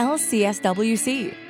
LCSWC.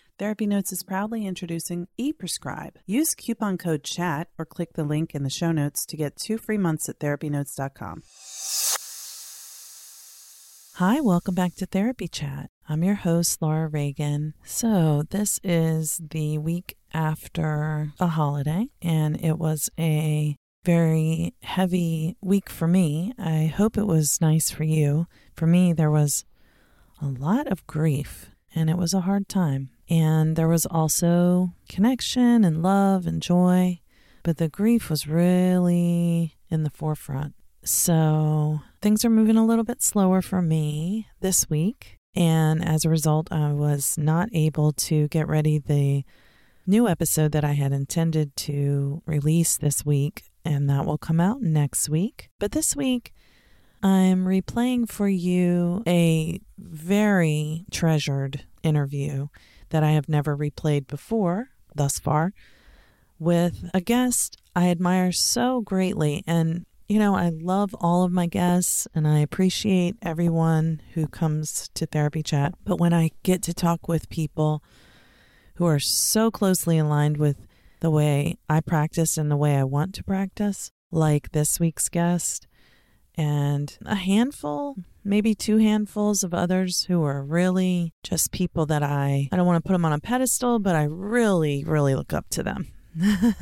Therapy Notes is proudly introducing ePrescribe. Use coupon code CHAT or click the link in the show notes to get two free months at therapynotes.com. Hi, welcome back to Therapy Chat. I'm your host, Laura Reagan. So, this is the week after a holiday, and it was a very heavy week for me. I hope it was nice for you. For me, there was a lot of grief, and it was a hard time. And there was also connection and love and joy, but the grief was really in the forefront. So things are moving a little bit slower for me this week. And as a result, I was not able to get ready the new episode that I had intended to release this week, and that will come out next week. But this week, I'm replaying for you a very treasured interview that I have never replayed before thus far with a guest I admire so greatly. And, you know, I love all of my guests and I appreciate everyone who comes to therapy chat. But when I get to talk with people who are so closely aligned with the way I practice and the way I want to practice, like this week's guest, and a handful, maybe two handfuls of others who are really just people that I I don't want to put them on a pedestal, but I really really look up to them.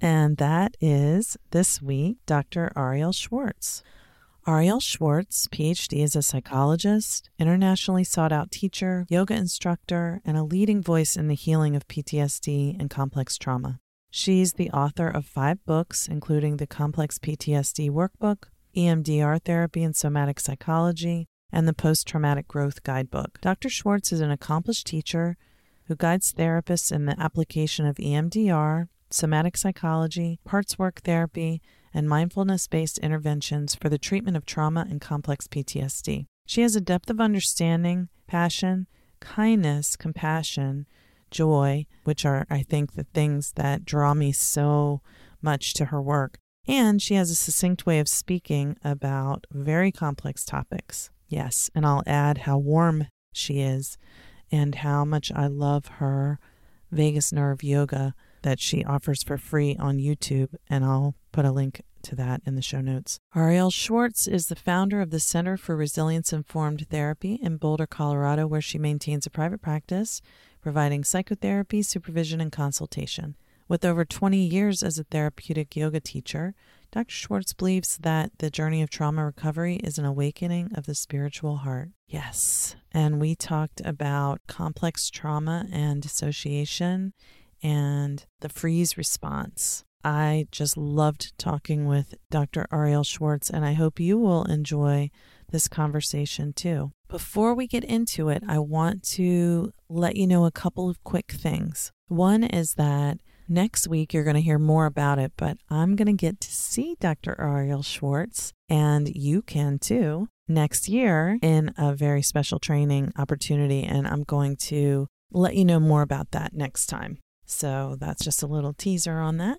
and that is this week Dr. Arielle Schwartz. Arielle Schwartz, PhD, is a psychologist, internationally sought out teacher, yoga instructor, and a leading voice in the healing of PTSD and complex trauma. She's the author of five books, including the Complex PTSD Workbook, EMDR therapy and somatic psychology, and the Post Traumatic Growth Guidebook. Dr. Schwartz is an accomplished teacher who guides therapists in the application of EMDR, somatic psychology, parts work therapy, and mindfulness based interventions for the treatment of trauma and complex PTSD. She has a depth of understanding, passion, kindness, compassion, joy, which are, I think, the things that draw me so much to her work. And she has a succinct way of speaking about very complex topics. Yes, and I'll add how warm she is and how much I love her vagus nerve yoga that she offers for free on YouTube, and I'll put a link to that in the show notes. Arielle Schwartz is the founder of the Center for Resilience Informed Therapy in Boulder, Colorado, where she maintains a private practice providing psychotherapy, supervision, and consultation. With over 20 years as a therapeutic yoga teacher, Dr. Schwartz believes that the journey of trauma recovery is an awakening of the spiritual heart. Yes. And we talked about complex trauma and dissociation and the freeze response. I just loved talking with Dr. Arielle Schwartz, and I hope you will enjoy this conversation too. Before we get into it, I want to let you know a couple of quick things. One is that next week you're going to hear more about it, but I'm going to get to see Dr. Arielle Schwartz, and you can too, next year in a very special training opportunity. And I'm going to let you know more about that next time. So that's just a little teaser on that.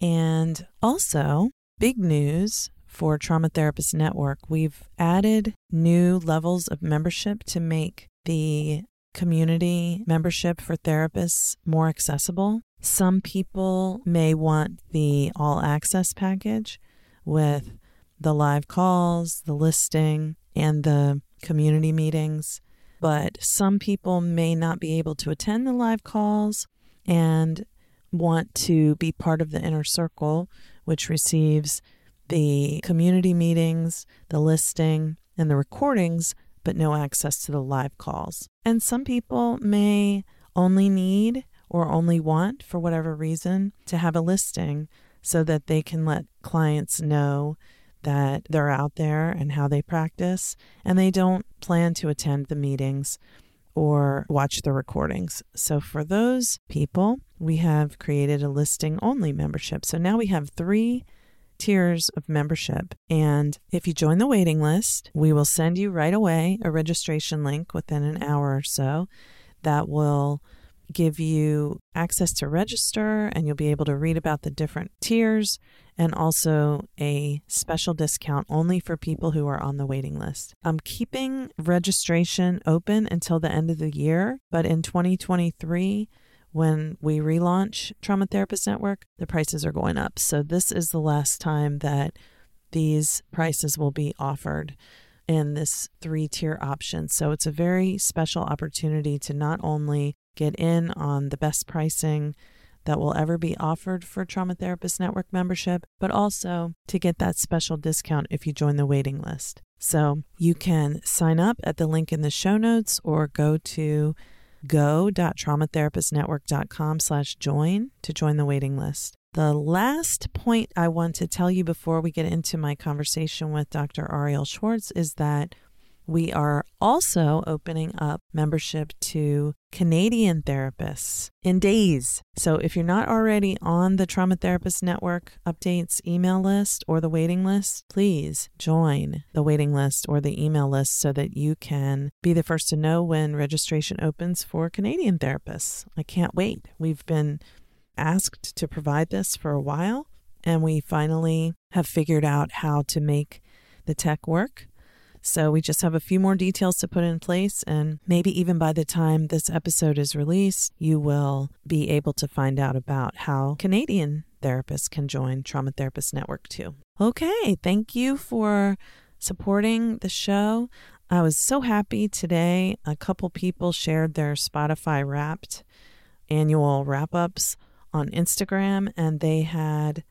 And also, big news for Trauma Therapist Network, we've added new levels of membership to make the community membership for therapists more accessible. Some people may want the all access package with the live calls, the listing, and the community meetings. But some people may not be able to attend the live calls and want to be part of the inner circle, which receives the community meetings, the listing, and the recordings, but no access to the live calls. And some people may only need or only want, for whatever reason, to have a listing so that they can let clients know that they're out there and how they practice, and they don't plan to attend the meetings or watch the recordings. So, for those people, we have created a listing only membership. So now we have three tiers of membership. And if you join the waiting list, we will send you right away a registration link within an hour or so that will give you access to register and you'll be able to read about the different tiers and also a special discount only for people who are on the waiting list. I'm keeping registration open until the end of the year, but in 2023, when we relaunch Trauma Therapist Network, the prices are going up. So this is the last time that these prices will be offered in this three tier option. So it's a very special opportunity to not only get in on the best pricing that will ever be offered for Trauma Therapist Network membership, but also to get that special discount if you join the waiting list. So you can sign up at the link in the show notes or go to go.traumatherapistnetwork.com slash join to join the waiting list. The last point I want to tell you before we get into my conversation with Dr. Arielle Schwartz is that we are also opening up membership to Canadian therapists in days. So if you're not already on the Trauma Therapist Network updates email list or the waiting list, please join the waiting list or the email list so that you can be the first to know when registration opens for Canadian therapists. I can't wait. We've been asked to provide this for a while, and we finally have figured out how to make the tech work. So we just have a few more details to put in place, and maybe even by the time this episode is released, you will be able to find out about how Canadian therapists can join Trauma Therapist Network too. Okay, thank you for supporting the show. I was so happy today. A couple people shared their Spotify wrapped annual wrap ups on Instagram, and they had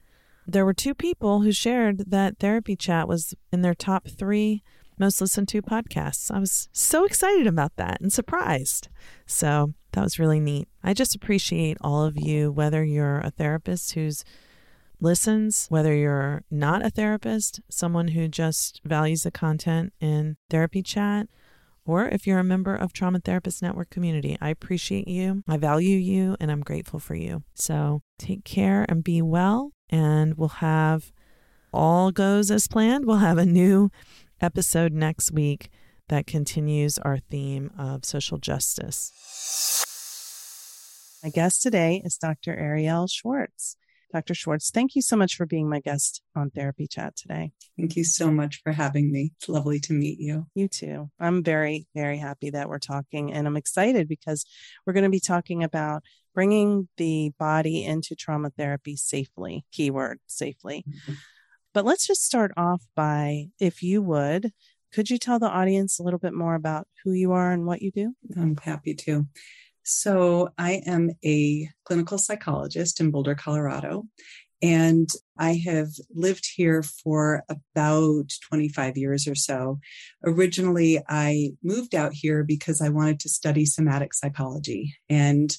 there were two people who shared that therapy chat was in their top three most listened to podcasts. I was so excited about that and surprised. So that was really neat. I just appreciate all of you, whether you're a therapist who's listens, whether you're not a therapist, someone who just values the content in therapy chat, or if you're a member of Trauma Therapist Network community. I appreciate you, I value you, and I'm grateful for you. So take care and be well, and we'll have all goes as planned. We'll have a new episode next week that continues our theme of social justice. My guest today is Dr. Arielle Schwartz. Dr. Schwartz, thank you so much for being my guest on Therapy Chat today. Thank you so much for having me. It's lovely to meet you. You too. I'm very, very happy that we're talking, and I'm excited because we're going to be talking about bringing the body into trauma therapy safely, keyword safely. Mm-hmm. But let's just start off by, if you would, could you tell the audience a little bit more about who you are and what you do? I'm happy to. So, I am a clinical psychologist in Boulder, Colorado, And I have lived here for about 25 years or so. Originally, I moved out here because I wanted to study somatic psychology. And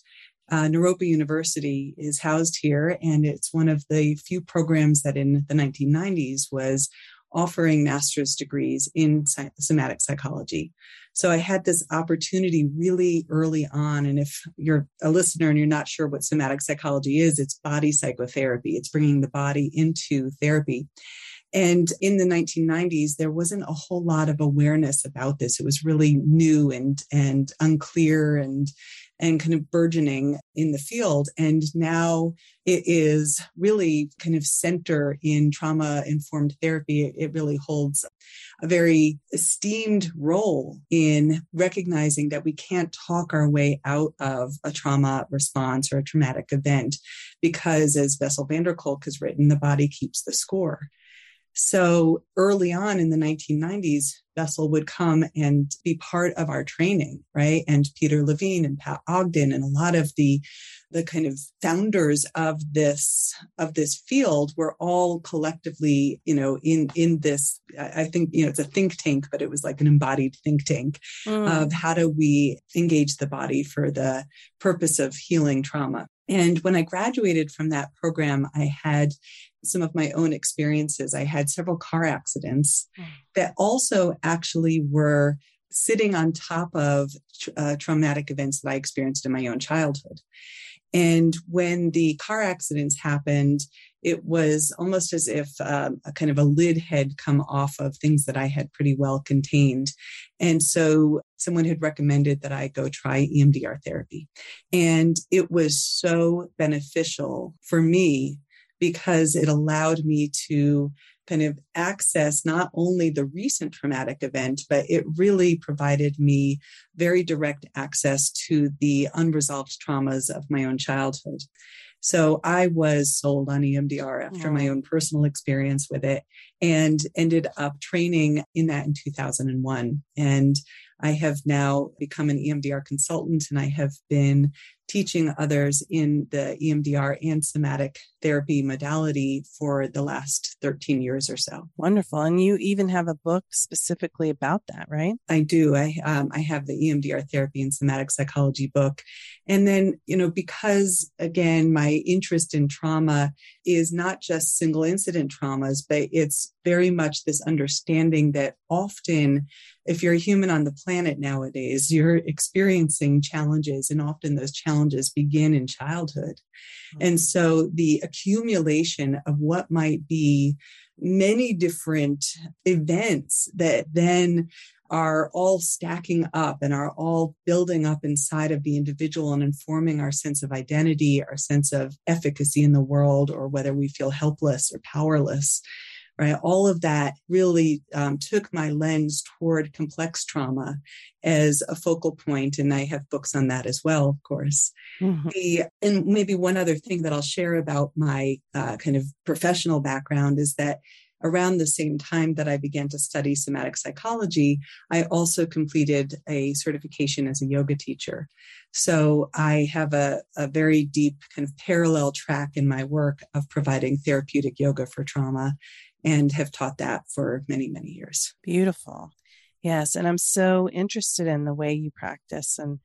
uh, Naropa University is housed here, and it's one of the few programs that in the 1990s was offering master's degrees in somatic psychology. So I had this opportunity really early on. And if you're a listener and you're not sure what somatic psychology is, it's body psychotherapy, it's bringing the body into therapy. And in the 1990s, there wasn't a whole lot of awareness about this. It was really new and, and unclear and, and kind of burgeoning in the field. And now it is really kind of center in trauma informed therapy. It really holds a very esteemed role in recognizing that we can't talk our way out of a trauma response or a traumatic event because, as Bessel van der Kolk has written, the body keeps the score. So early on in the 1990s, Bessel would come and be part of our training, right? And Peter Levine and Pat Ogden and a lot of the the kind of founders of this of this field were all collectively, you know, in in this. I think you know it's a think tank, but it was like an embodied think tank mm. of how do we engage the body for the purpose of healing trauma. And when I graduated from that program, I had some of my own experiences. I had several car accidents mm. that also actually were sitting on top of uh, traumatic events that I experienced in my own childhood. And when the car accidents happened, it was almost as if um, a kind of a lid had come off of things that I had pretty well contained. And so someone had recommended that I go try EMDR therapy. And it was so beneficial for me because it allowed me to kind of access not only the recent traumatic event, but it really provided me very direct access to the unresolved traumas of my own childhood. So I was sold on EMDR after my own personal experience with it and ended up training in that in 2001. And I have now become an EMDR consultant and I have been teaching others in the EMDR and somatic therapy modality for the last 13 years or so. Wonderful. And you even have a book specifically about that, right? I do. I, um, I have the EMDR therapy and somatic psychology book. And then, you know, because again, my interest in trauma is not just single incident traumas, but it's very much this understanding that often if you're a human on the planet nowadays, you're experiencing challenges, and often those challenges begin in childhood. And mm-hmm. so the accumulation of what might be many different events that then are all stacking up and are all building up inside of the individual and informing our sense of identity, our sense of efficacy in the world, or whether we feel helpless or powerless right? All of that really um, took my lens toward complex trauma as a focal point, and I have books on that as well, of course. Mm-hmm. The, and maybe one other thing that I'll share about my uh, kind of professional background is that around the same time that I began to study somatic psychology, I also completed a certification as a yoga teacher. So I have a, a very deep kind of parallel track in my work of providing therapeutic yoga for trauma and have taught that for many, many years. Beautiful. Yes. And I'm so interested in the way you practice. And,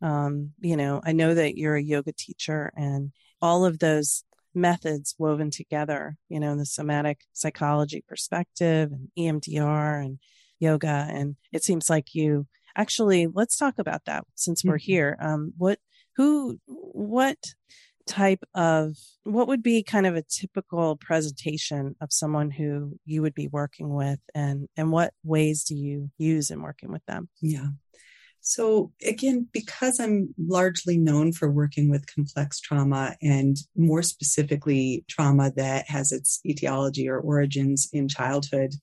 um, you know, I know that you're a yoga teacher and all of those methods woven together, you know, the somatic psychology perspective and EMDR and yoga. And it seems like you actually, let's talk about that since we're mm-hmm. here. Um, what, who, what type of what would be kind of a typical presentation of someone who you would be working with and and what ways do you use in working with them? Yeah. So again because i'm largely known for working with complex trauma and more specifically trauma that has its etiology or origins in childhood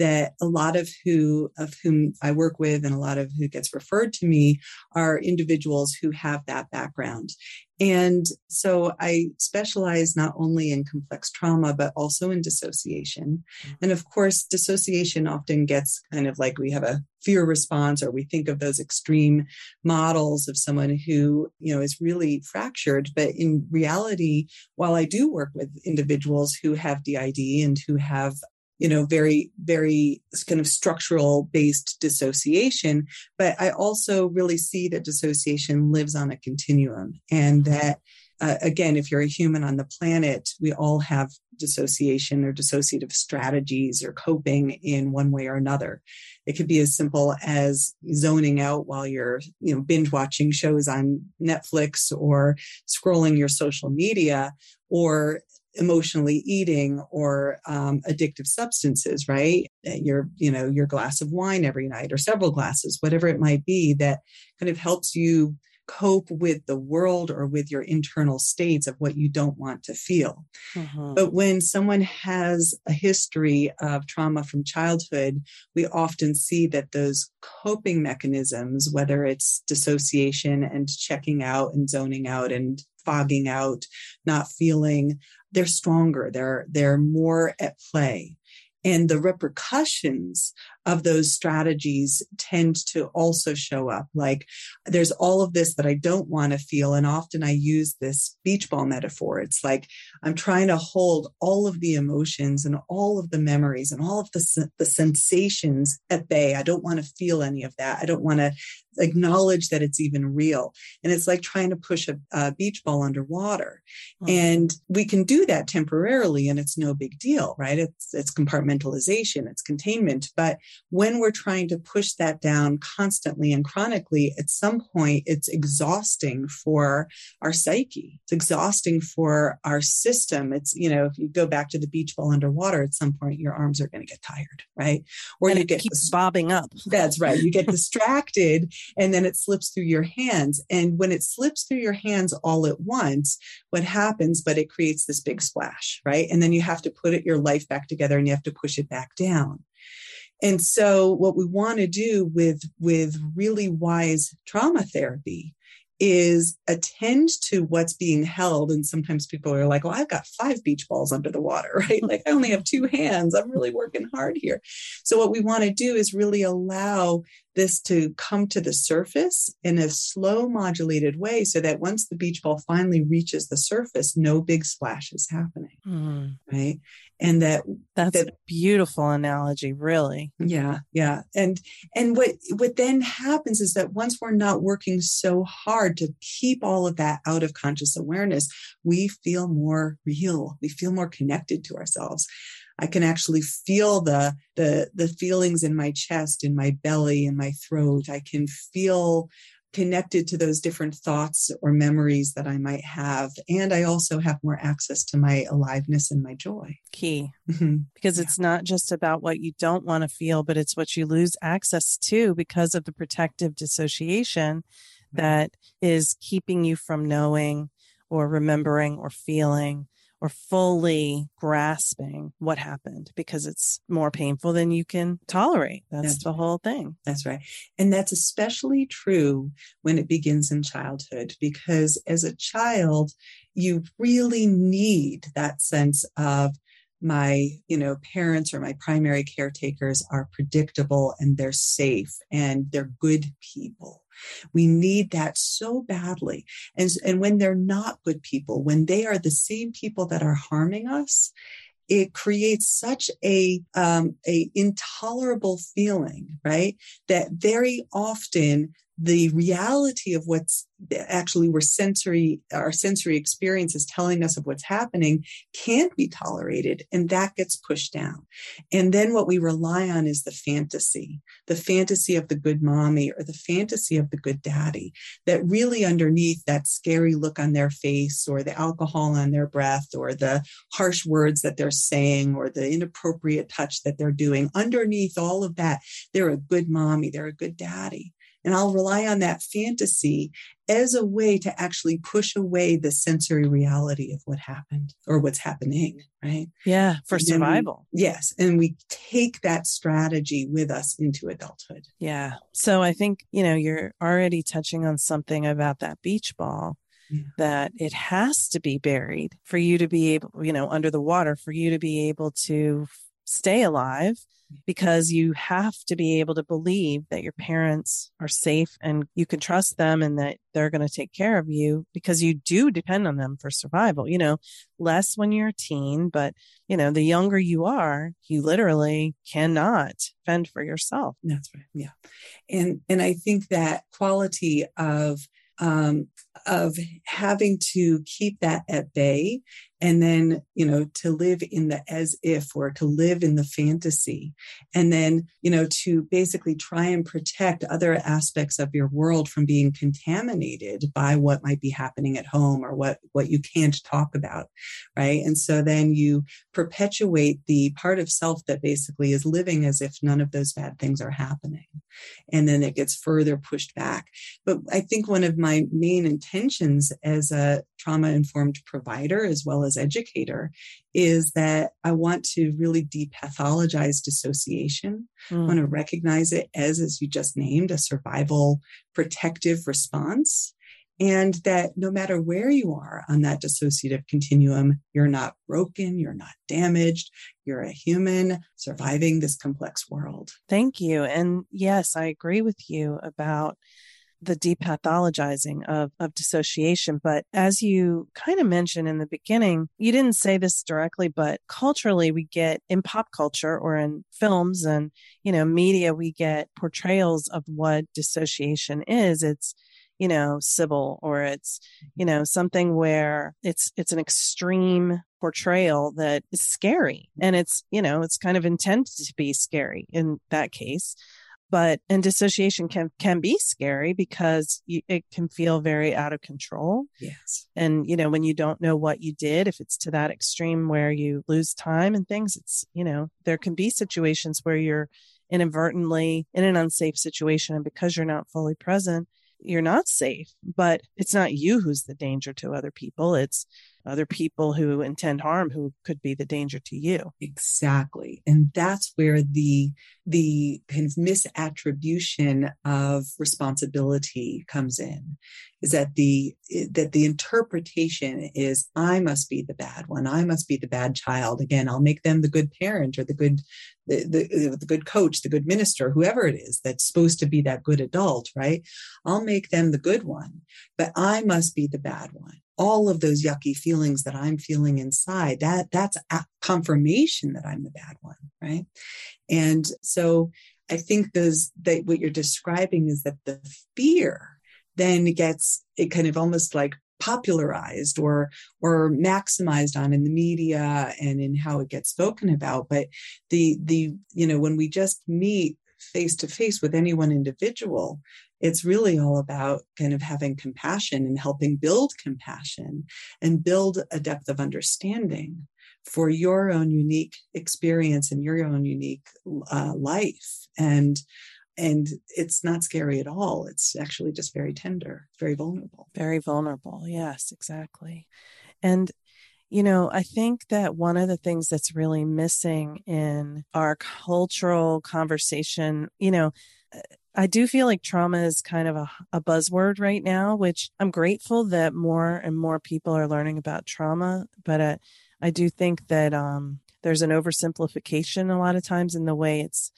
that a lot of who of whom I work with and a lot of who gets referred to me are individuals who have that background. And so I specialize not only in complex trauma, but also in dissociation. Mm-hmm. And of course, dissociation often gets kind of like we have a fear response or we think of those extreme models of someone who, you know, is really fractured. But in reality, while I do work with individuals who have DID and who have you know very very kind of structural based dissociation but i also really see that dissociation lives on a continuum and that uh, again if you're a human on the planet we all have dissociation or dissociative strategies or coping in one way or another. It could be as simple as zoning out while you're you know binge watching shows on netflix or scrolling your social media or emotionally eating or um, addictive substances right your you know your glass of wine every night or several glasses whatever it might be that kind of helps you cope with the world or with your internal states of what you don't want to feel. Mm-hmm. But when someone has a history of trauma from childhood, we often see that those coping mechanisms, whether it's dissociation and checking out and zoning out and fogging out, not feeling, they're stronger. They're they're more at play. And the repercussions of those strategies tend to also show up. Like there's all of this that I don't want to feel. And often I use this beach ball metaphor. It's like I'm trying to hold all of the emotions and all of the memories and all of the, the sensations at bay. I don't want to feel any of that. I don't want to acknowledge that it's even real. And it's like trying to push a, a beach ball underwater. Mm-hmm. And we can do that temporarily and it's no big deal, right? It's, it's compartmentalization, it's containment. But when we're trying to push that down constantly and chronically, at some point it's exhausting for our psyche. It's exhausting for our system. It's, you know, if you go back to the beach ball underwater, at some point your arms are going to get tired, right? Or and you get keeps bobbing up. That's right. You get distracted and then it slips through your hands. And when it slips through your hands all at once, what happens, but it creates this big splash, right? And then you have to put it, your life back together and you have to push it back down. And so what we want to do with, with really wise trauma therapy is attend to what's being held. And sometimes people are like, well, I've got five beach balls under the water, right? Like I only have two hands. I'm really working hard here. So what we want to do is really allow this to come to the surface in a slow modulated way so that once the beach ball finally reaches the surface no big splash is happening mm. right? And that that's that, a beautiful analogy really. Yeah yeah. And and what what then happens is that once we're not working so hard to keep all of that out of conscious awareness we feel more real. We feel more connected to ourselves I can actually feel the the the feelings in my chest, in my belly, in my throat. I can feel connected to those different thoughts or memories that I might have. And I also have more access to my aliveness and my joy. Key. Mm-hmm. Because yeah. it's not just about what you don't want to feel, but it's what you lose access to because of the protective dissociation that is keeping you from knowing or remembering or feeling or fully grasping what happened because it's more painful than you can tolerate. That's, that's the right. whole thing. That's right. And that's especially true when it begins in childhood because as a child, you really need that sense of my you know parents or my primary caretakers are predictable and they're safe and they're good people we need that so badly. And, and when they're not good people, when they are the same people that are harming us, it creates such a um, a intolerable feeling, right? That very often the reality of what's actually where sensory our sensory experience is telling us of what's happening can't be tolerated and that gets pushed down. And then what we rely on is the fantasy the fantasy of the good mommy or the fantasy of the good daddy that really underneath that scary look on their face or the alcohol on their breath or the harsh words that they're saying or the inappropriate touch that they're doing underneath all of that they're a good mommy they're a good daddy And I'll rely on that fantasy as a way to actually push away the sensory reality of what happened or what's happening, right? Yeah, for survival. We, yes. And we take that strategy with us into adulthood. Yeah. So I think, you know, you're already touching on something about that beach ball. Yeah. That it has to be buried for you to be able, you know, under the water, for you to be able to stay alive because you have to be able to believe that your parents are safe and you can trust them and that they're going to take care of you because you do depend on them for survival. You know, less when you're a teen, but you know, the younger you are, you literally cannot fend for yourself. That's right. Yeah. And and I think that quality of um, of having to keep that at bay and then you know to live in the as if or to live in the fantasy. And then you know to basically try and protect other aspects of your world from being contaminated by what might be happening at home or what what you can't talk about right? And so then you perpetuate the part of self that basically is living as if none of those bad things are happening. And then it gets further pushed back. But i think one of my main intentions as a trauma informed provider as well as educator is that I want to really depathologize dissociation. Mm. I want to recognize it as, as you just named, a survival protective response. And that no matter where you are on that dissociative continuum, you're not broken, you're not damaged, you're a human surviving this complex world. Thank you. And yes, I agree with you about the depathologizing of, of dissociation. But as you kind of mentioned in the beginning, you didn't say this directly, but culturally, we get in pop culture or in films and, you know, media, we get portrayals of what dissociation is. It's, you know, Sybil or it's, you know, something where it's, it's an extreme portrayal that is scary and it's, you know, it's kind of intended to be scary in that case but and dissociation can can be scary because you, it can feel very out of control. Yes. And you know when you don't know what you did if it's to that extreme where you lose time and things it's you know there can be situations where you're inadvertently in an unsafe situation and because you're not fully present you're not safe. But it's not you who's the danger to other people. It's other people who intend harm who could be the danger to you. Exactly. And that's where the the kind of misattribution of responsibility comes in is that the that the interpretation is i must be the bad one. I must be the bad child. Again i'll make them the good parent or the good the, the, the good coach the good minister whoever it is that's supposed to be that good adult right? I'll make them the good one but i must be the bad one all of those yucky feelings that I'm feeling inside, that that's confirmation that I'm the bad one, right? And so I think those that what you're describing is that the fear then gets it kind of almost like popularized or or maximized on in the media and in how it gets spoken about but the the you know when we just meet face to face with any one individual it's really all about kind of having compassion and helping build compassion and build a depth of understanding for your own unique experience and your own unique uh, life. And and it's not scary at all. It's actually just very tender very vulnerable. Very vulnerable. Yes exactly. And you know, I think that one of the things that's really missing in our cultural conversation, you know, I do feel like trauma is kind of a, a, buzzword right now, which I'm grateful that more and more people are learning about trauma. But uh, I do think that um, there's an oversimplification a lot of times in the way it's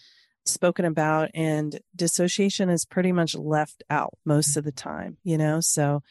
spoken about, and dissociation is pretty much left out most of the time, you know? So,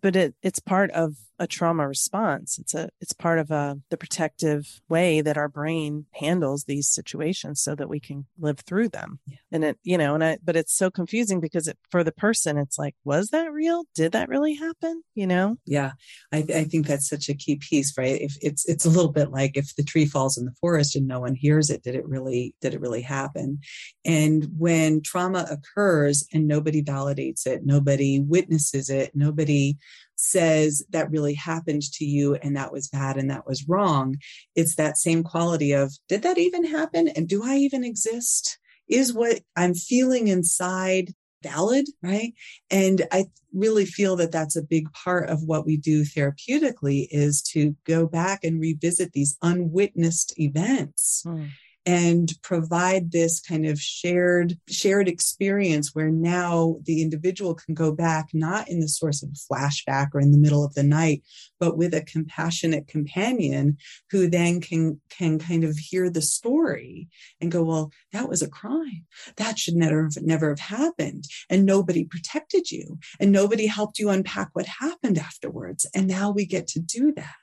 but it, it's part of a trauma response. It's a it's part of a uh, the protective way that our brain handles these situations so that we can live through them. Yeah. And it you know and I but it's so confusing because it, for the person it's like was that real? Did that really happen? You know? Yeah. I I think that's such a key piece, right? If it's it's a little bit like if the tree falls in the forest and no one hears it, did it really did it really happen? And when trauma occurs and nobody validates it, nobody witnesses it, nobody says that really happened to you and that was bad and that was wrong. It's that same quality of, did that even happen? And do I even exist? Is what I'm feeling inside valid, right? And I really feel that that's a big part of what we do therapeutically is to go back and revisit these unwitnessed events. Mm and provide this kind of shared shared experience where now the individual can go back not in the source of a flashback or in the middle of the night but with a compassionate companion who then can can kind of hear the story and go well that was a crime. That should never have, never have happened. And nobody protected you. And nobody helped you unpack what happened afterwards. And now we get to do that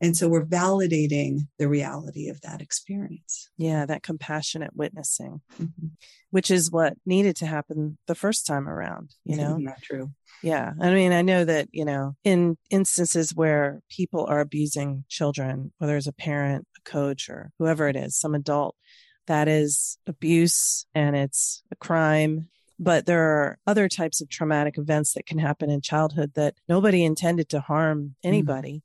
and so we're validating the reality of that experience. Yeah, that compassionate witnessing, mm-hmm. which is what needed to happen the first time around, you know? Not true. Yeah. I mean, I know that, you know, in instances where people are abusing children, whether it's a parent, a coach, or whoever it is, some adult, that is abuse and it's a crime but there are other types of traumatic events that can happen in childhood that nobody intended to harm mm-hmm. anybody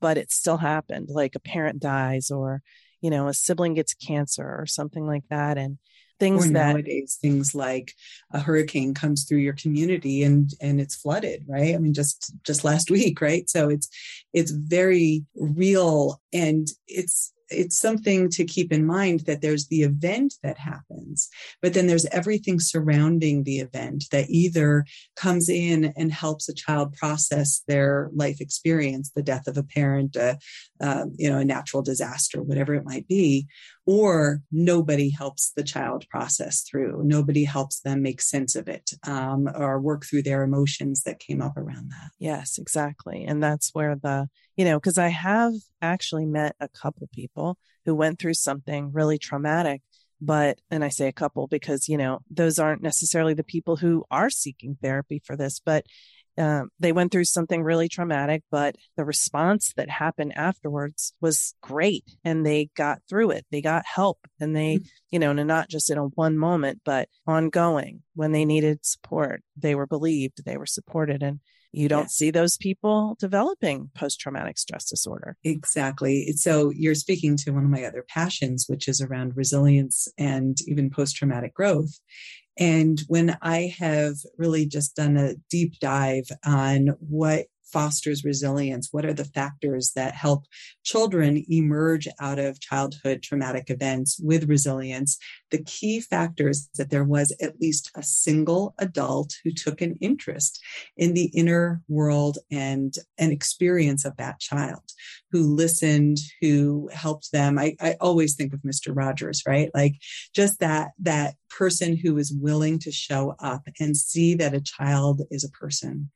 but it still happened like a parent dies or you know a sibling gets cancer or something like that and things or that nowadays things like a hurricane comes through your community and and it's flooded right? I mean just just last week right? So it's it's very real and it's it's something to keep in mind that there's the event that happens, but then there's everything surrounding the event that either comes in and helps a child process their life experience, the death of a parent, uh, uh, you know, a natural disaster, whatever it might be, or nobody helps the child process through. Nobody helps them make sense of it um, or work through their emotions that came up around that. Yes, exactly. And that's where the, you know, because I have actually met a couple people who went through something really traumatic. But, and I say a couple because, you know, those aren't necessarily the people who are seeking therapy for this, but um, they went through something really traumatic, but the response that happened afterwards was great and they got through it. They got help and they, mm-hmm. you know, and not just in a one moment, but ongoing when they needed support. They were believed, they were supported. And you don't yeah. see those people developing post traumatic stress disorder. Exactly. So you're speaking to one of my other passions, which is around resilience and even post traumatic growth. And when I have really just done a deep dive on what fosters resilience? What are the factors that help children emerge out of childhood traumatic events with resilience? The key factor is that there was at least a single adult who took an interest in the inner world and an experience of that child, who listened, who helped them. I, I always think of Mr. Rogers, right? Like just that that person who is willing to show up and see that a child is a person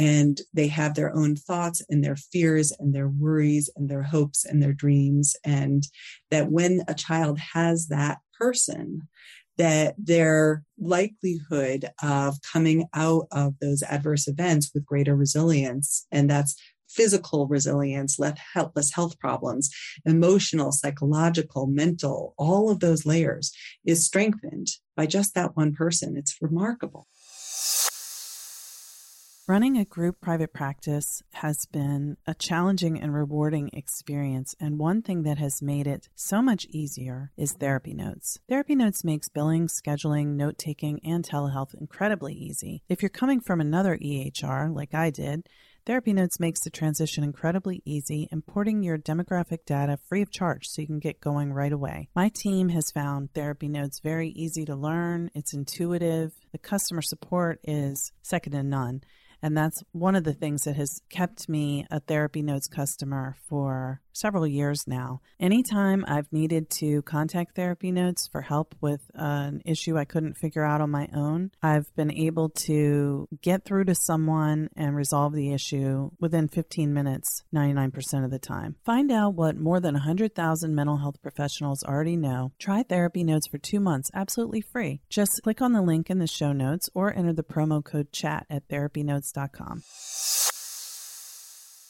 and they have their own thoughts and their fears and their worries and their hopes and their dreams and that when a child has that person that their likelihood of coming out of those adverse events with greater resilience and that's physical resilience, less helpless health problems, emotional, psychological, mental, all of those layers is strengthened by just that one person. It's remarkable. Running a group private practice has been a challenging and rewarding experience, and one thing that has made it so much easier is Therapy Notes. Therapy Notes makes billing, scheduling, note taking, and telehealth incredibly easy. If you're coming from another EHR, like I did, Therapy Notes makes the transition incredibly easy, importing your demographic data free of charge so you can get going right away. My team has found Therapy Notes very easy to learn, it's intuitive, the customer support is second to none. And that's one of the things that has kept me a Therapy Notes customer for several years now. Anytime I've needed to contact Therapy Notes for help with an issue I couldn't figure out on my own, I've been able to get through to someone and resolve the issue within 15 minutes 99% of the time. Find out what more than 100,000 mental health professionals already know. Try Therapy Notes for two months absolutely free. Just click on the link in the show notes or enter the promo code CHAT at therapynotes.com.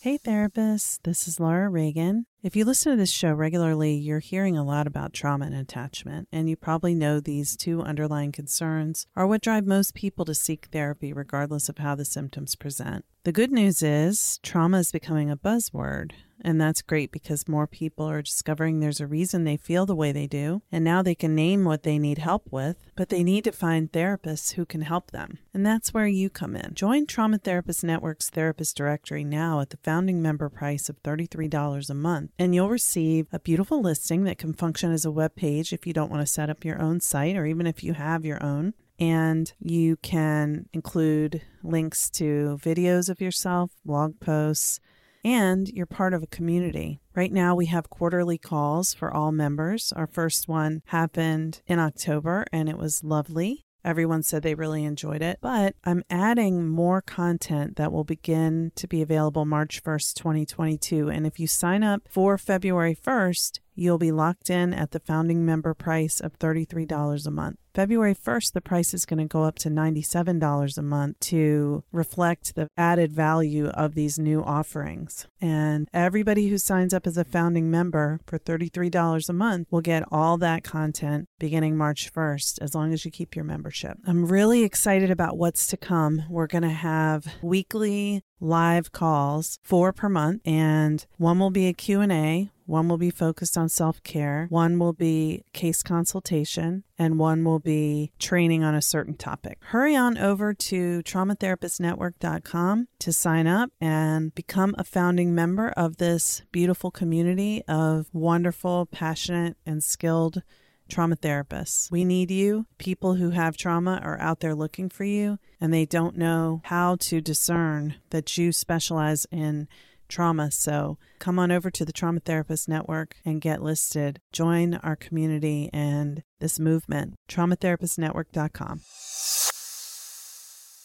Hey, therapists, this is Laura Reagan. If you listen to this show regularly, you're hearing a lot about trauma and attachment, and you probably know these two underlying concerns are what drive most people to seek therapy, regardless of how the symptoms present. The good news is, trauma is becoming a buzzword. And that's great because more people are discovering there's a reason they feel the way they do. And now they can name what they need help with, but they need to find therapists who can help them. And that's where you come in. Join Trauma Therapist Network's therapist directory now at the founding member price of $33 a month. And you'll receive a beautiful listing that can function as a web page if you don't want to set up your own site or even if you have your own and you can include links to videos of yourself, blog posts, and you're part of a community. Right now, we have quarterly calls for all members. Our first one happened in October and it was lovely. Everyone said they really enjoyed it, but I'm adding more content that will begin to be available March 1st, 2022. And if you sign up for February 1st, you'll be locked in at the founding member price of $33 a month. February 1st, the price is going to go up to $97 a month to reflect the added value of these new offerings. And everybody who signs up as a founding member for $33 a month will get all that content beginning March 1st, as long as you keep your membership. I'm really excited about what's to come. We're going to have weekly live calls, four per month, and one will be a Q&A one will be focused on self care, one will be case consultation, and one will be training on a certain topic. Hurry on over to traumatherapistnetwork.com to sign up and become a founding member of this beautiful community of wonderful, passionate, and skilled trauma therapists. We need you. People who have trauma are out there looking for you, and they don't know how to discern that you specialize in trauma. So come on over to the Trauma Therapist Network and get listed. Join our community and this movement. TraumaTherapistNetwork.com.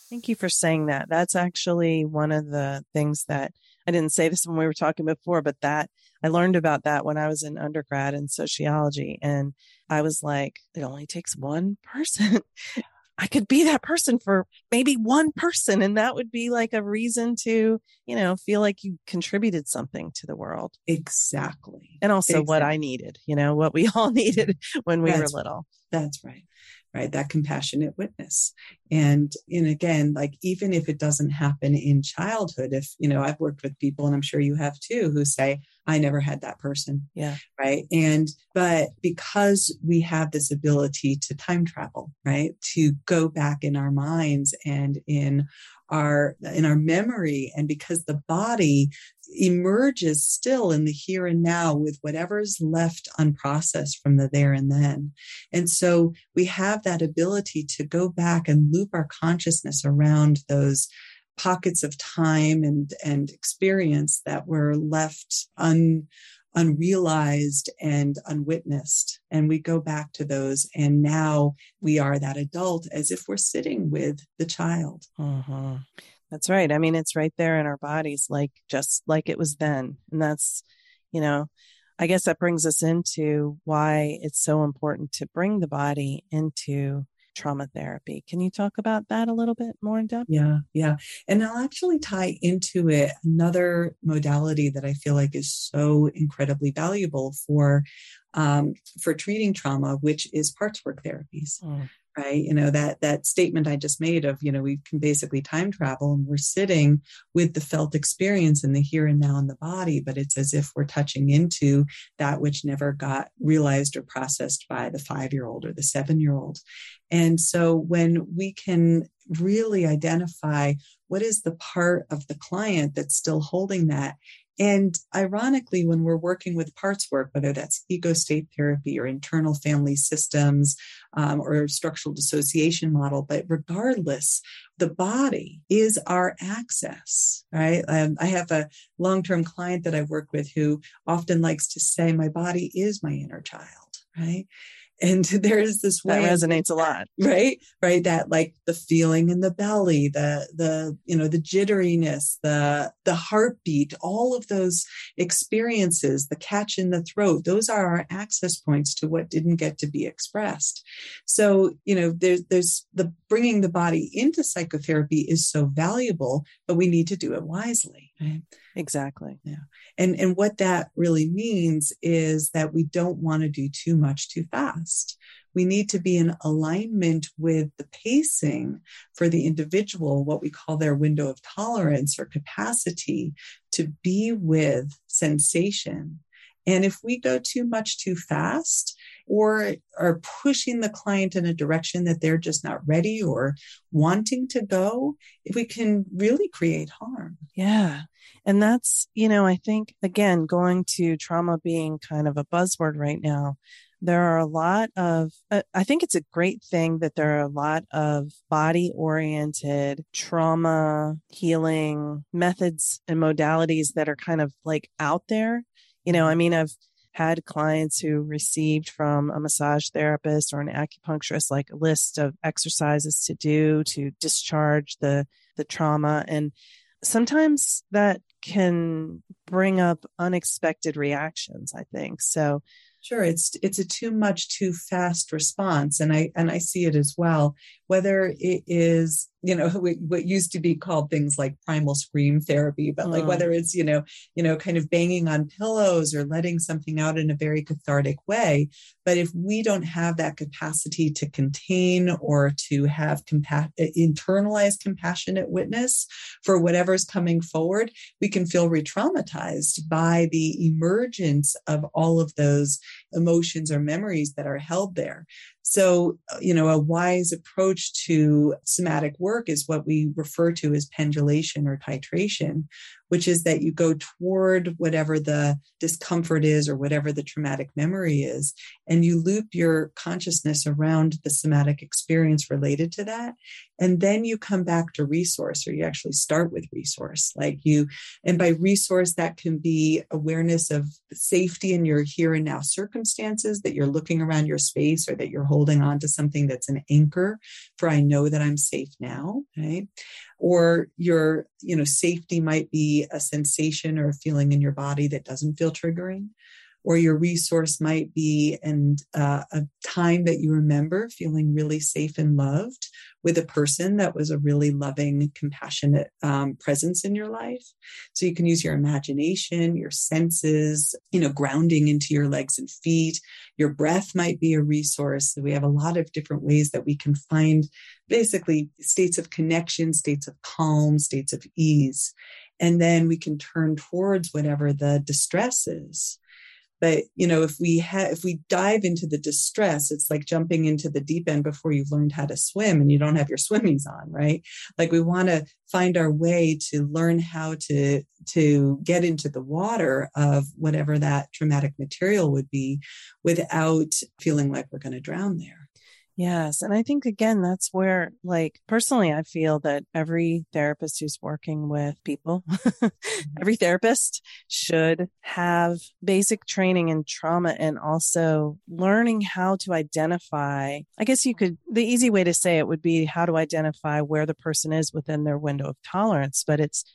Thank you for saying that. That's actually one of the things that I didn't say this when we were talking before, but that I learned about that when I was in undergrad in sociology. And I was like, it only takes one person I could be that person for maybe one person. And that would be like a reason to, you know, feel like you contributed something to the world. Exactly. And also exactly. what I needed, you know, what we all needed when we that's, were little. That's right right? That compassionate witness. And and again like even if it doesn't happen in childhood if you know i've worked with people and i'm sure you have too who say i never had that person yeah. right? And but because we have this ability to time travel right? To go back in our minds and in our in our memory and because the body emerges still in the here and now with whatever's left unprocessed from the there and then. And so we have that ability to go back and loop our consciousness around those pockets of time and and experience that were left un unrealized and unwitnessed. And we go back to those. And now we are that adult as if we're sitting with the child. Uh-huh. That's right. I mean, it's right there in our bodies, like just like it was then. And that's, you know, I guess that brings us into why it's so important to bring the body into trauma therapy. Can you talk about that a little bit more in depth? Yeah, yeah. And I'll actually tie into it another modality that I feel like is so incredibly valuable for um, for treating trauma, which is parts work therapies. Mm right? You know that that statement i just made of you know we can basically time travel and we're sitting with the felt experience in the here and now in the body but it's as if we're touching into that which never got realized or processed by the 5 year old or the 7 year old and so when we can really identify what is the part of the client that's still holding that and ironically, when we're working with parts work, whether that's ego state therapy or internal family systems um, or structural dissociation model, but regardless, the body is our access, right? Um, I have a long term client that I work with who often likes to say, My body is my inner child, right? And there's this way that resonates a lot. right? Right? That like the feeling in the belly the the you know the jitteriness the the heartbeat all of those experiences the catch in the throat those are our access points to what didn't get to be expressed. So you know there's there's the bringing the body into psychotherapy is so valuable but we need to do it wisely right Exactly. Yeah. And and what that really means is that we don't want to do too much too fast. we need to be in alignment with the pacing for the individual, what we call their window of tolerance or capacity to be with sensation. And if we go too much too fast, or are pushing the client in a direction that they're just not ready or wanting to go, if we can really create harm. Yeah. And that's, you know, I think, again, going to trauma being kind of a buzzword right now, there are a lot of, uh, I think it's a great thing that there are a lot of body oriented trauma healing methods and modalities that are kind of like out there. You know, I mean, I've, had clients who received from a massage therapist or an acupuncturist like a list of exercises to do to discharge the the trauma and sometimes that can bring up unexpected reactions i think so Sure, it's it's a too much, too fast response, and I and I see it as well. Whether it is you know what used to be called things like primal scream therapy, but like mm. whether it's you know you know kind of banging on pillows or letting something out in a very cathartic way. But if we don't have that capacity to contain or to have compa- internalized compassionate witness for whatever's coming forward, we can feel re-traumatized by the emergence of all of those emotions or memories that are held there. So, uh, you know, a wise approach to somatic work is what we refer to as pendulation or titration, which is that you go toward whatever the discomfort is or whatever the traumatic memory is, and you loop your consciousness around the somatic experience related to that. And then you come back to resource, or you actually start with resource. Like you, and by resource, that can be awareness of safety in your here and now circumstances, that you're looking around your space or that you're holding on to something that's an anchor for I know that I'm safe now, right? Or your, you know, safety might be a sensation or a feeling in your body that doesn't feel triggering or your resource might be and uh, a time that you remember feeling really safe and loved with a person that was a really loving compassionate um, presence in your life. So you can use your imagination your senses you know grounding into your legs and feet. Your breath might be a resource. So we have a lot of different ways that we can find basically states of connection states of calm states of ease. And then we can turn towards whatever the distress is but you know if we have if we dive into the distress it's like jumping into the deep end before you've learned how to swim and you don't have your swimmies on right? Like we want to find our way to learn how to to get into the water of whatever that traumatic material would be without feeling like we're going to drown there Yes. And I think, again, that's where, like, personally, I feel that every therapist who's working with people, mm-hmm. every therapist should have basic training in trauma and also learning how to identify. I guess you could, the easy way to say it would be how to identify where the person is within their window of tolerance, but it's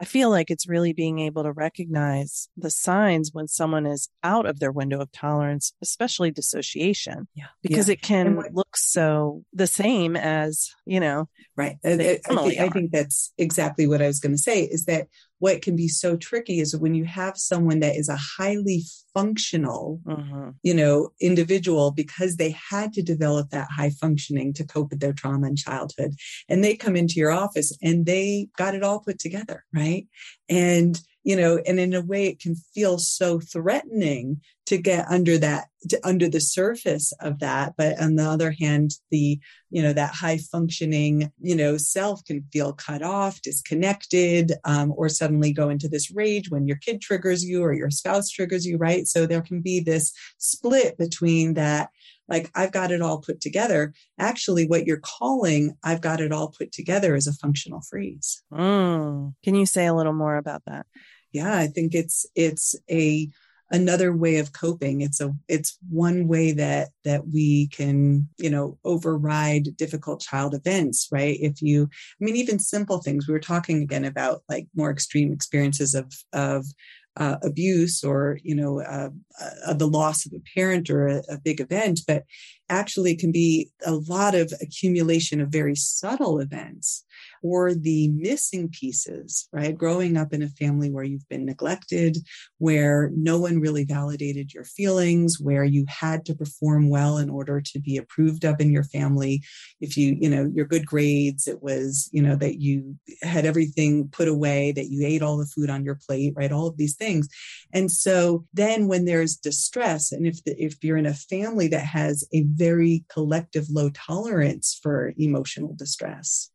I feel like it's really being able to recognize the signs when someone is out of their window of tolerance, especially dissociation. Yeah. Because yeah. it can what, look so the same as, you know. Right. I, I, think, I think that's exactly what I was going to say is that what can be so tricky is when you have someone that is a highly functional mm-hmm. you know individual because they had to develop that high functioning to cope with their trauma in childhood and they come into your office and they got it all put together right and you know and in a way it can feel so threatening to get under that to, under the surface of that. But on the other hand the you know that high functioning you know self can feel cut off disconnected um, or suddenly go into this rage when your kid triggers you or your spouse triggers you right? So there can be this split between that like I've got it all put together. Actually, what you're calling I've got it all put together is a functional freeze. Mm. Can you say a little more about that? Yeah, I think it's it's a another way of coping it's a it's one way that that we can you know override difficult child events right if you i mean even simple things we were talking again about like more extreme experiences of of uh, abuse or you know uh, uh, the loss of a parent or a, a, big event but actually can be a lot of accumulation of very subtle events or the missing pieces, right? Growing up in a family where you've been neglected, where no one really validated your feelings, where you had to perform well in order to be approved of in your family. If you, you know, your good grades, it was, you know, that you had everything put away, that you ate all the food on your plate, right? All of these things. And so then when there's distress, and if the, if you're in a family that has a very collective low tolerance for emotional distress,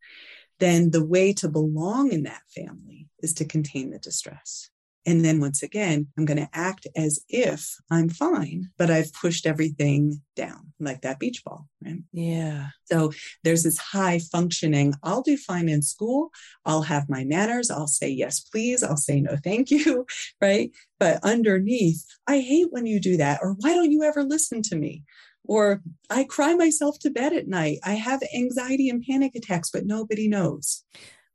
then the way to belong in that family is to contain the distress. And then once again, I'm going to act as if I'm fine, but I've pushed everything down like that beach ball. Right? Yeah. So there's this high functioning, I'll do fine in school. I'll have my manners. I'll say yes, please. I'll say no, thank you. Right. But underneath, I hate when you do that. Or why don't you ever listen to me? Or I cry myself to bed at night. I have anxiety and panic attacks, but nobody knows.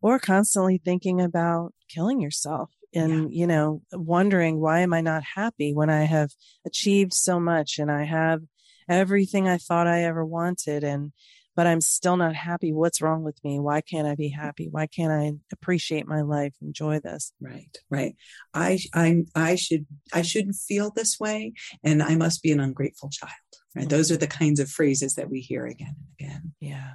Or constantly thinking about killing yourself and, yeah. you know, wondering why am I not happy when I have achieved so much and I have everything I thought I ever wanted and but I'm still not happy. What's wrong with me? Why can't I be happy? Why can't I appreciate my life, enjoy this? Right, right. I I I should I shouldn't feel this way and I must be an ungrateful child. Right? Those are the kinds of phrases that we hear again and again. Yeah.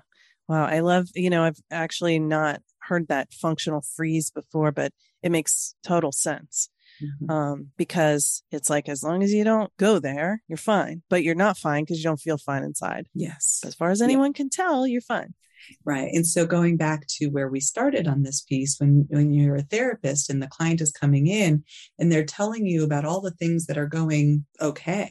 Wow. I love, you know, I've actually not heard that functional freeze before, but it makes total sense. Mm-hmm. Um, because it's like as long as you don't go there, you're fine, but you're not fine because you don't feel fine inside. Yes. As far as anyone yeah. can tell, you're fine. Right. And so going back to where we started on this piece, when, when you're a therapist and the client is coming in and they're telling you about all the things that are going okay,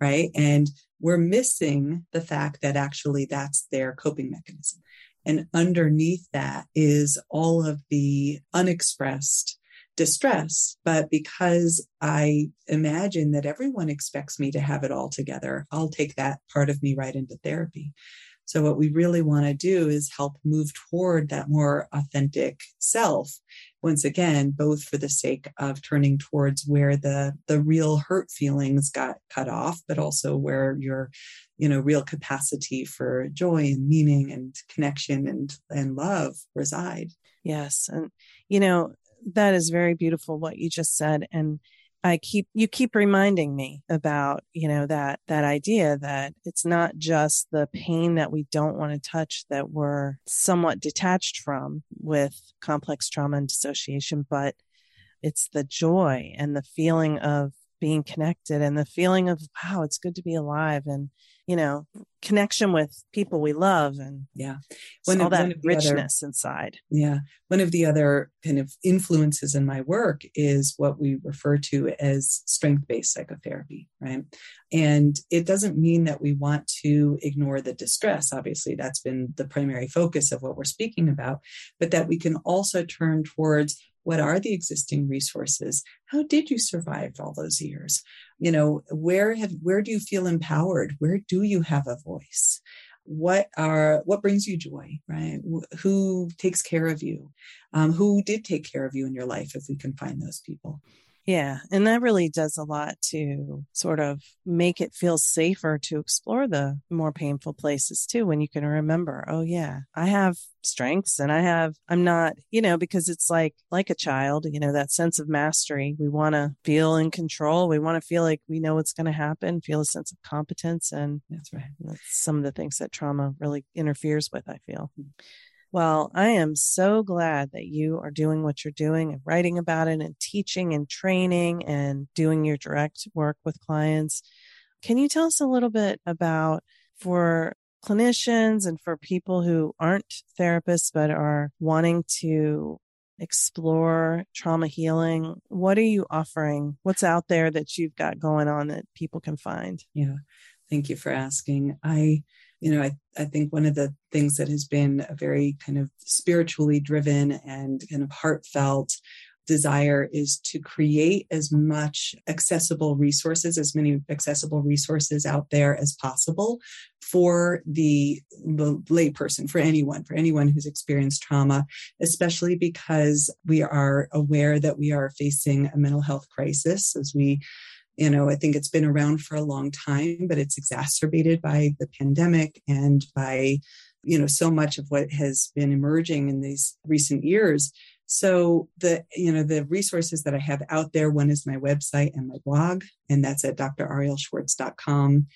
right? And we're missing the fact that actually that's their coping mechanism. And underneath that is all of the unexpressed distress. But because I imagine that everyone expects me to have it all together, I'll take that part of me right into therapy. So, what we really want to do is help move toward that more authentic self. Once again, both for the sake of turning towards where the, the real hurt feelings got cut off, but also where your, you know, real capacity for joy and meaning and connection and, and love reside. Yes. And, you know, that is very beautiful what you just said. And I keep you keep reminding me about, you know, that that idea that it's not just the pain that we don't want to touch that we're somewhat detached from with complex trauma and dissociation, but it's the joy and the feeling of being connected and the feeling of wow, it's good to be alive and you know, connection with people we love and yeah, one all of, that richness other, inside. Yeah. One of the other kind of influences in my work is what we refer to as strength-based psychotherapy, right? And it doesn't mean that we want to ignore the distress. Obviously, that's been the primary focus of what we're speaking about, but that we can also turn towards what are the existing resources? How did you survive all those years? You know where have where do you feel empowered? Where do you have a voice? What are what brings you joy right? Who takes care of you? Um, who did take care of you in your life if we can find those people yeah. And that really does a lot to sort of make it feel safer to explore the more painful places too, when you can remember, oh, yeah, I have strengths and I have, I'm not, you know, because it's like, like a child, you know, that sense of mastery. We want to feel in control. We want to feel like we know what's going to happen, feel a sense of competence. And that's right. That's some of the things that trauma really interferes with, I feel. Mm. Well, I am so glad that you are doing what you're doing and writing about it and teaching and training and doing your direct work with clients. Can you tell us a little bit about for clinicians and for people who aren't therapists but are wanting to explore trauma healing? What are you offering? What's out there that you've got going on that people can find? Yeah. Thank you for asking. I you know, I, I think one of the things that has been a very kind of spiritually driven and kind of heartfelt desire is to create as much accessible resources, as many accessible resources out there as possible for the, the layperson, for anyone, for anyone who's experienced trauma, especially because we are aware that we are facing a mental health crisis as we you know, I think it's been around for a long time, but it's exacerbated by the pandemic and by you know, so much of what has been emerging in these recent years. So the, you know, the resources that I have out there, one is my website and my blog, and that's at drarielleschwartz.com.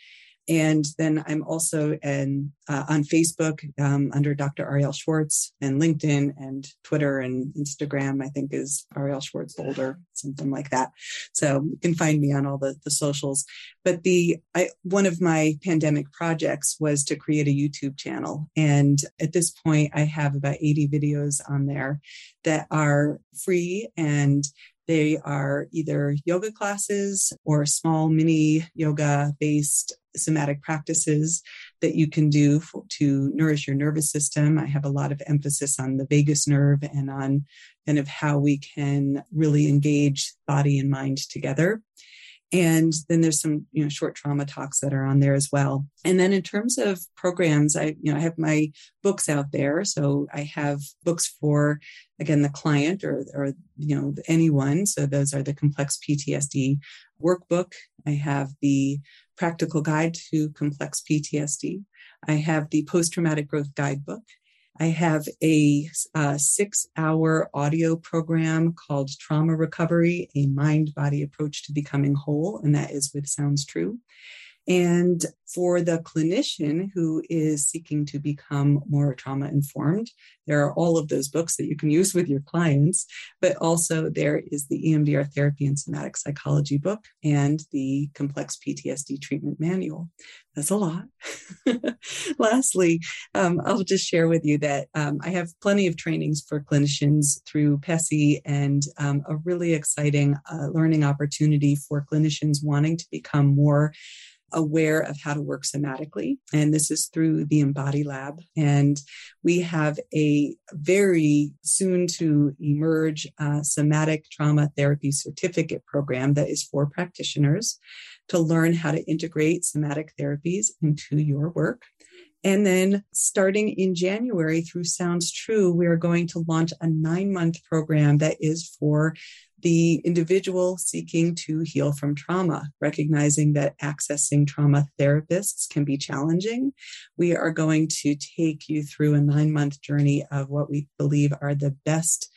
And then I'm also uh, on Facebook um, under Dr. Arielle Schwartz and LinkedIn and Twitter and Instagram, I think is Arielle Schwartz Boulder, something like that. So you can find me on all the, the socials. But the I, one of my pandemic projects was to create a YouTube channel. And at this point, I have about 80 videos on there that are free and they are either yoga classes or small mini yoga based somatic practices that you can do for, to nourish your nervous system. I have a lot of emphasis on the vagus nerve and on kind of how we can really engage body and mind together. And then there's some, you know, short trauma talks that are on there as well. And then in terms of programs, I, you know, I have my books out there. So I have books for, again, the client or, or, you know, anyone. So those are the complex PTSD workbook. I have the practical guide to complex PTSD. I have the post traumatic growth guidebook. I have a, uh, a, six hour audio program called Trauma Recovery, a mind body approach to becoming whole, and that is with Sounds True. And for the clinician who is seeking to become more trauma informed, there are all of those books that you can use with your clients, but also there is the EMDR therapy and somatic psychology book and the complex PTSD treatment manual. That's a lot. Lastly, um, I'll just share with you that um, I have plenty of trainings for clinicians through PESI and um, a really exciting uh, learning opportunity for clinicians wanting to become more aware of how to work somatically. And this is through the Embody Lab. And we have a very soon to emerge uh, somatic trauma therapy certificate program that is for practitioners to learn how to integrate somatic therapies into your work. And then starting in January through Sounds True, we are going to launch a nine month program that is for the individual seeking to heal from trauma, recognizing that accessing trauma therapists can be challenging. We are going to take you through a nine month journey of what we believe are the best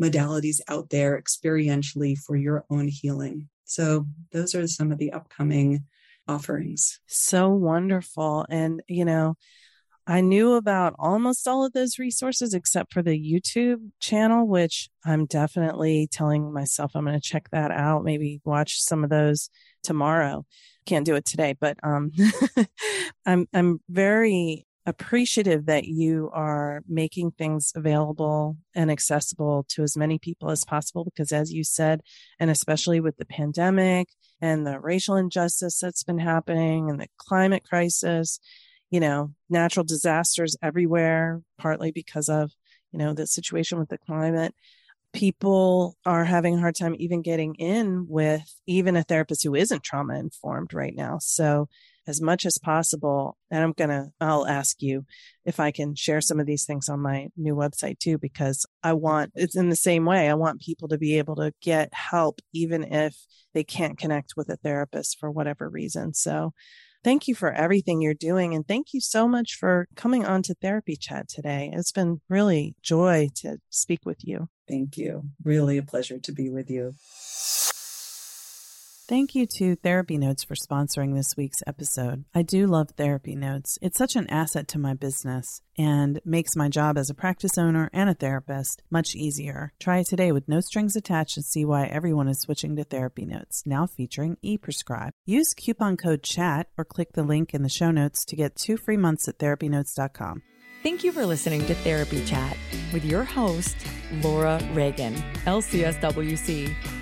modalities out there experientially for your own healing. So, those are some of the upcoming offerings. So wonderful. And, you know, I knew about almost all of those resources except for the YouTube channel, which I'm definitely telling myself I'm going to check that out, maybe watch some of those tomorrow. Can't do it today, but um I'm I'm very appreciative that you are making things available and accessible to as many people as possible because as you said and especially with the pandemic and the racial injustice that's been happening and the climate crisis you know, natural disasters everywhere, partly because of, you know, the situation with the climate. People are having a hard time even getting in with even a therapist who isn't trauma informed right now. So, as much as possible, and I'm going to, I'll ask you if I can share some of these things on my new website too, because I want, it's in the same way. I want people to be able to get help, even if they can't connect with a therapist for whatever reason. So, Thank you for everything you're doing. And thank you so much for coming on to Therapy Chat today. It's been really joy to speak with you. Thank you. Really a pleasure to be with you. Thank you to Therapy Notes for sponsoring this week's episode. I do love Therapy Notes. It's such an asset to my business and makes my job as a practice owner and a therapist much easier. Try it today with no strings attached and see why everyone is switching to Therapy Notes, now featuring ePrescribe. Use coupon code CHAT or click the link in the show notes to get two free months at therapynotes.com. Thank you for listening to Therapy Chat with your host, Laura Reagan, LCSWC.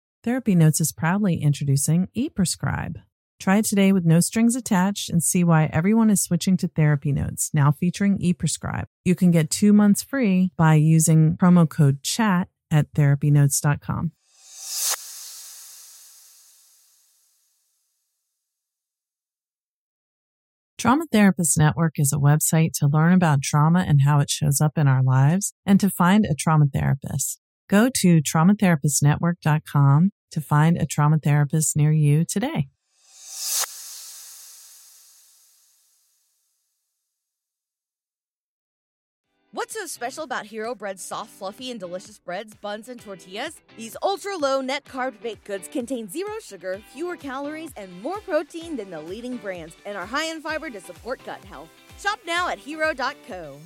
Therapy Notes is proudly introducing ePrescribe. Try it today with no strings attached and see why everyone is switching to Therapy Notes, now featuring ePrescribe. You can get two months free by using promo code CHAT at therapynotes.com. Trauma Therapist Network is a website to learn about trauma and how it shows up in our lives and to find a trauma therapist. Go to traumatherapistnetwork.com to find a trauma therapist near you today. What's so special about Hero Bread's soft, fluffy, and delicious breads, buns, and tortillas? These ultra low net carb baked goods contain zero sugar, fewer calories, and more protein than the leading brands, and are high in fiber to support gut health. Shop now at hero.co.